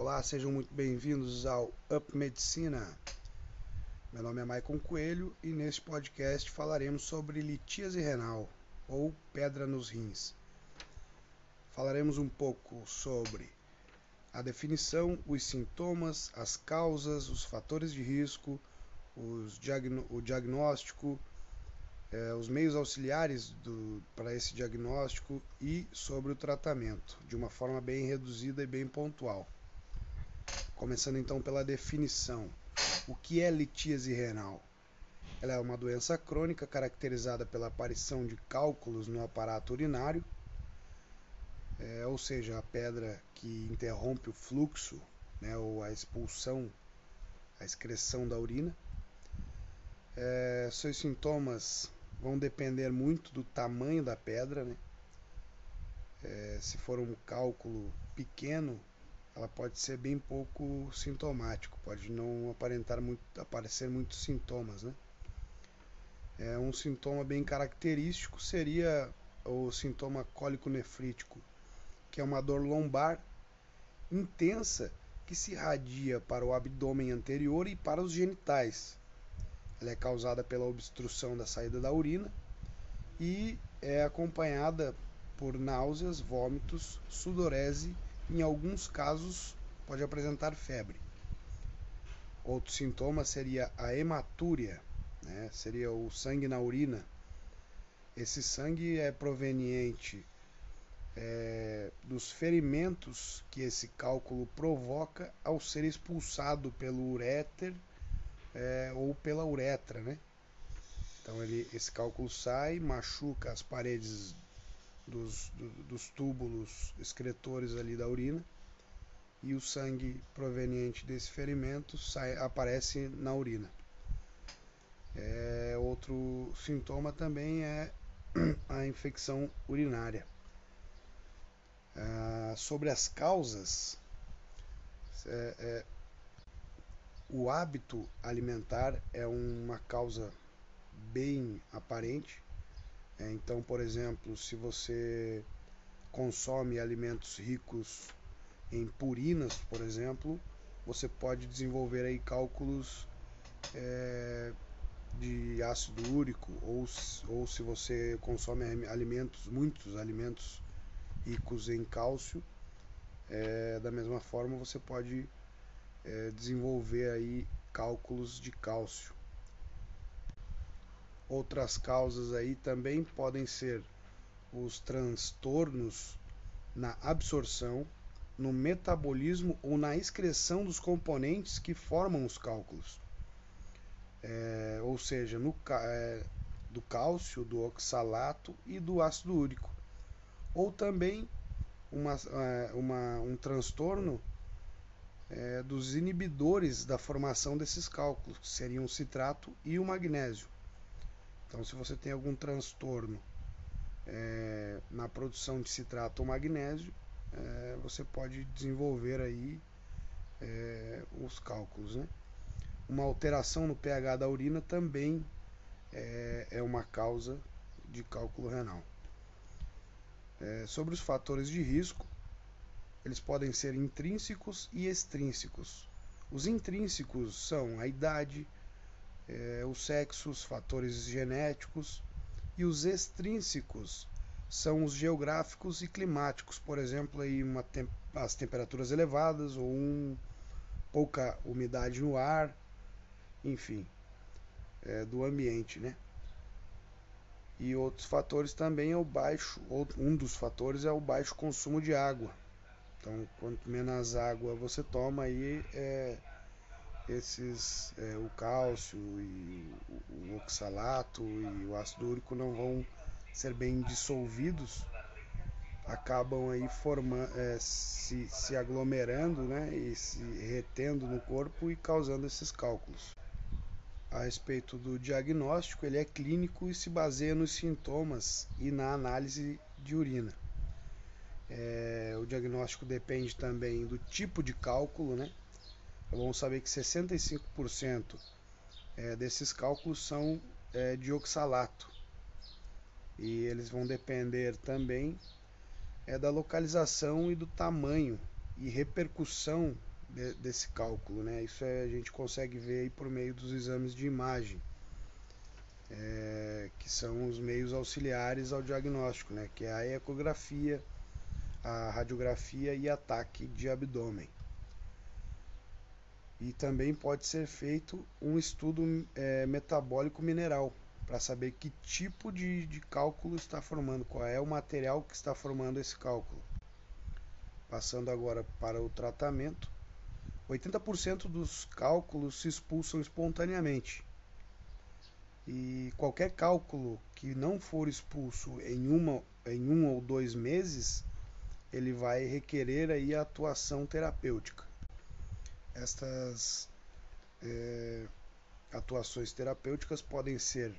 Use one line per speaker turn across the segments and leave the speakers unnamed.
Olá, sejam muito bem-vindos ao Up Medicina. Meu nome é Maicon Coelho e neste podcast falaremos sobre litíase renal ou pedra nos rins. Falaremos um pouco sobre a definição, os sintomas, as causas, os fatores de risco, diagn o diagnóstico, eh, os meios auxiliares para esse diagnóstico e sobre o tratamento, de uma forma bem reduzida e bem pontual. Começando então pela definição. O que é litíase renal? Ela é uma doença crônica caracterizada pela aparição de cálculos no aparato urinário, é, ou seja, a pedra que interrompe o fluxo, né, ou a expulsão, a excreção da urina. É, seus sintomas vão depender muito do tamanho da pedra. Né? É, se for um cálculo pequeno, ela pode ser bem pouco sintomático, pode não aparentar muito, aparecer muitos sintomas, né? É, um sintoma bem característico seria o sintoma cólico-nefrítico, que é uma dor lombar intensa que se irradia para o abdômen anterior e para os genitais. Ela é causada pela obstrução da saída da urina e é acompanhada por náuseas, vômitos, sudorese em alguns casos pode apresentar febre. Outro sintoma seria a hematúria, né? seria o sangue na urina. Esse sangue é proveniente é, dos ferimentos que esse cálculo provoca ao ser expulsado pelo uréter é, ou pela uretra, né? Então ele, esse cálculo sai, machuca as paredes dos, do, dos túbulos excretores ali da urina e o sangue proveniente desse ferimento sai, aparece na urina. É, outro sintoma também é a infecção urinária. Ah, sobre as causas, é, é, o hábito alimentar é uma causa bem aparente é, então, por exemplo, se você consome alimentos ricos em purinas, por exemplo, você pode desenvolver aí cálculos é, de ácido úrico, ou, ou se você consome alimentos, muitos alimentos ricos em cálcio, é, da mesma forma você pode é, desenvolver aí cálculos de cálcio. Outras causas aí também podem ser os transtornos na absorção, no metabolismo ou na excreção dos componentes que formam os cálculos. É, ou seja, no, é, do cálcio, do oxalato e do ácido úrico. Ou também uma, é, uma, um transtorno é, dos inibidores da formação desses cálculos, que seriam o citrato e o magnésio. Então, se você tem algum transtorno é, na produção de citrato ou magnésio, é, você pode desenvolver aí é, os cálculos. Né? Uma alteração no pH da urina também é, é uma causa de cálculo renal. É, sobre os fatores de risco, eles podem ser intrínsecos e extrínsecos. Os intrínsecos são a idade, é, o sexo, os fatores genéticos, e os extrínsecos são os geográficos e climáticos, por exemplo, aí uma tem as temperaturas elevadas ou um, pouca umidade no ar, enfim, é, do ambiente, né? E outros fatores também é o baixo, um dos fatores é o baixo consumo de água. Então, quanto menos água você toma, aí é, esses é, o cálcio e o, oxalato e o ácido úrico não vão ser bem dissolvidos acabam aí formando é, se, se aglomerando né, e se retendo no corpo e causando esses cálculos. A respeito do diagnóstico, ele é clínico e se baseia nos sintomas e na análise de urina. É, o diagnóstico depende também do tipo de cálculo, né? Vamos saber que 65% é, desses cálculos são é, de oxalato e eles vão depender também é, da localização e do tamanho e repercussão de, desse cálculo, né? Isso é, a gente consegue ver aí por meio dos exames de imagem, é, que são os meios auxiliares ao diagnóstico, né? Que é a ecografia, a radiografia e ataque de abdômen. E também pode ser feito um estudo é, metabólico mineral para saber que tipo de, de cálculo está formando, qual é o material que está formando esse cálculo. Passando agora para o tratamento, 80% dos cálculos se expulsam espontaneamente. E qualquer cálculo que não for expulso em, uma, em um ou dois meses, ele vai requerer aí a atuação terapêutica estas é, atuações terapêuticas podem ser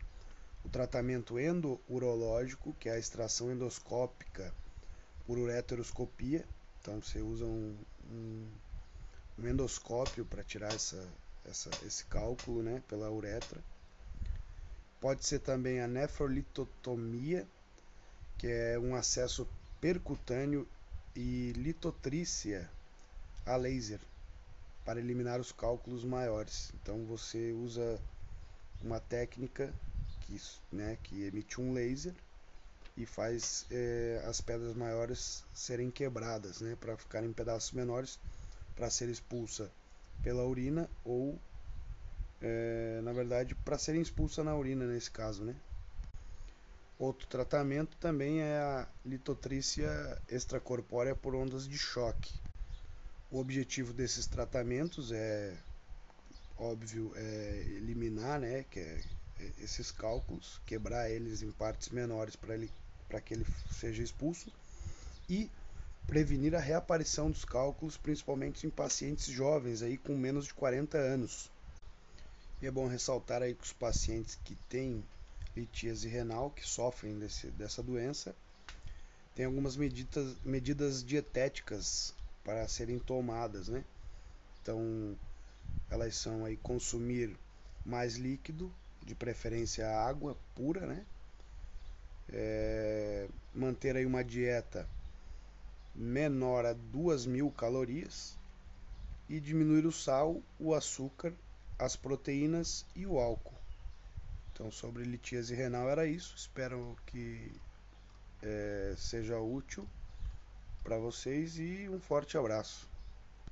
o tratamento endourológico, que é a extração endoscópica por ureteroscopia. Então você usa um, um, um endoscópio para tirar essa, essa, esse cálculo né, pela uretra. Pode ser também a nefrolitotomia, que é um acesso percutâneo e litotrícia a laser para eliminar os cálculos maiores. Então você usa uma técnica que, né, que emite um laser e faz é, as pedras maiores serem quebradas, né, para ficarem em pedaços menores, para ser expulsa pela urina ou, é, na verdade, para serem expulsa na urina nesse caso, né. Outro tratamento também é a litotrícia extracorpórea por ondas de choque. O objetivo desses tratamentos é, óbvio, é eliminar né, que é, é esses cálculos, quebrar eles em partes menores para que ele seja expulso e prevenir a reaparição dos cálculos, principalmente em pacientes jovens aí com menos de 40 anos. E é bom ressaltar aí que os pacientes que têm litíase renal, que sofrem desse, dessa doença, têm algumas medidas, medidas dietéticas para serem tomadas, né? Então, elas são aí consumir mais líquido, de preferência água pura, né? É, manter aí uma dieta menor a 2 mil calorias e diminuir o sal, o açúcar, as proteínas e o álcool. Então, sobre litíase renal era isso. Espero que é, seja útil para vocês e um forte abraço.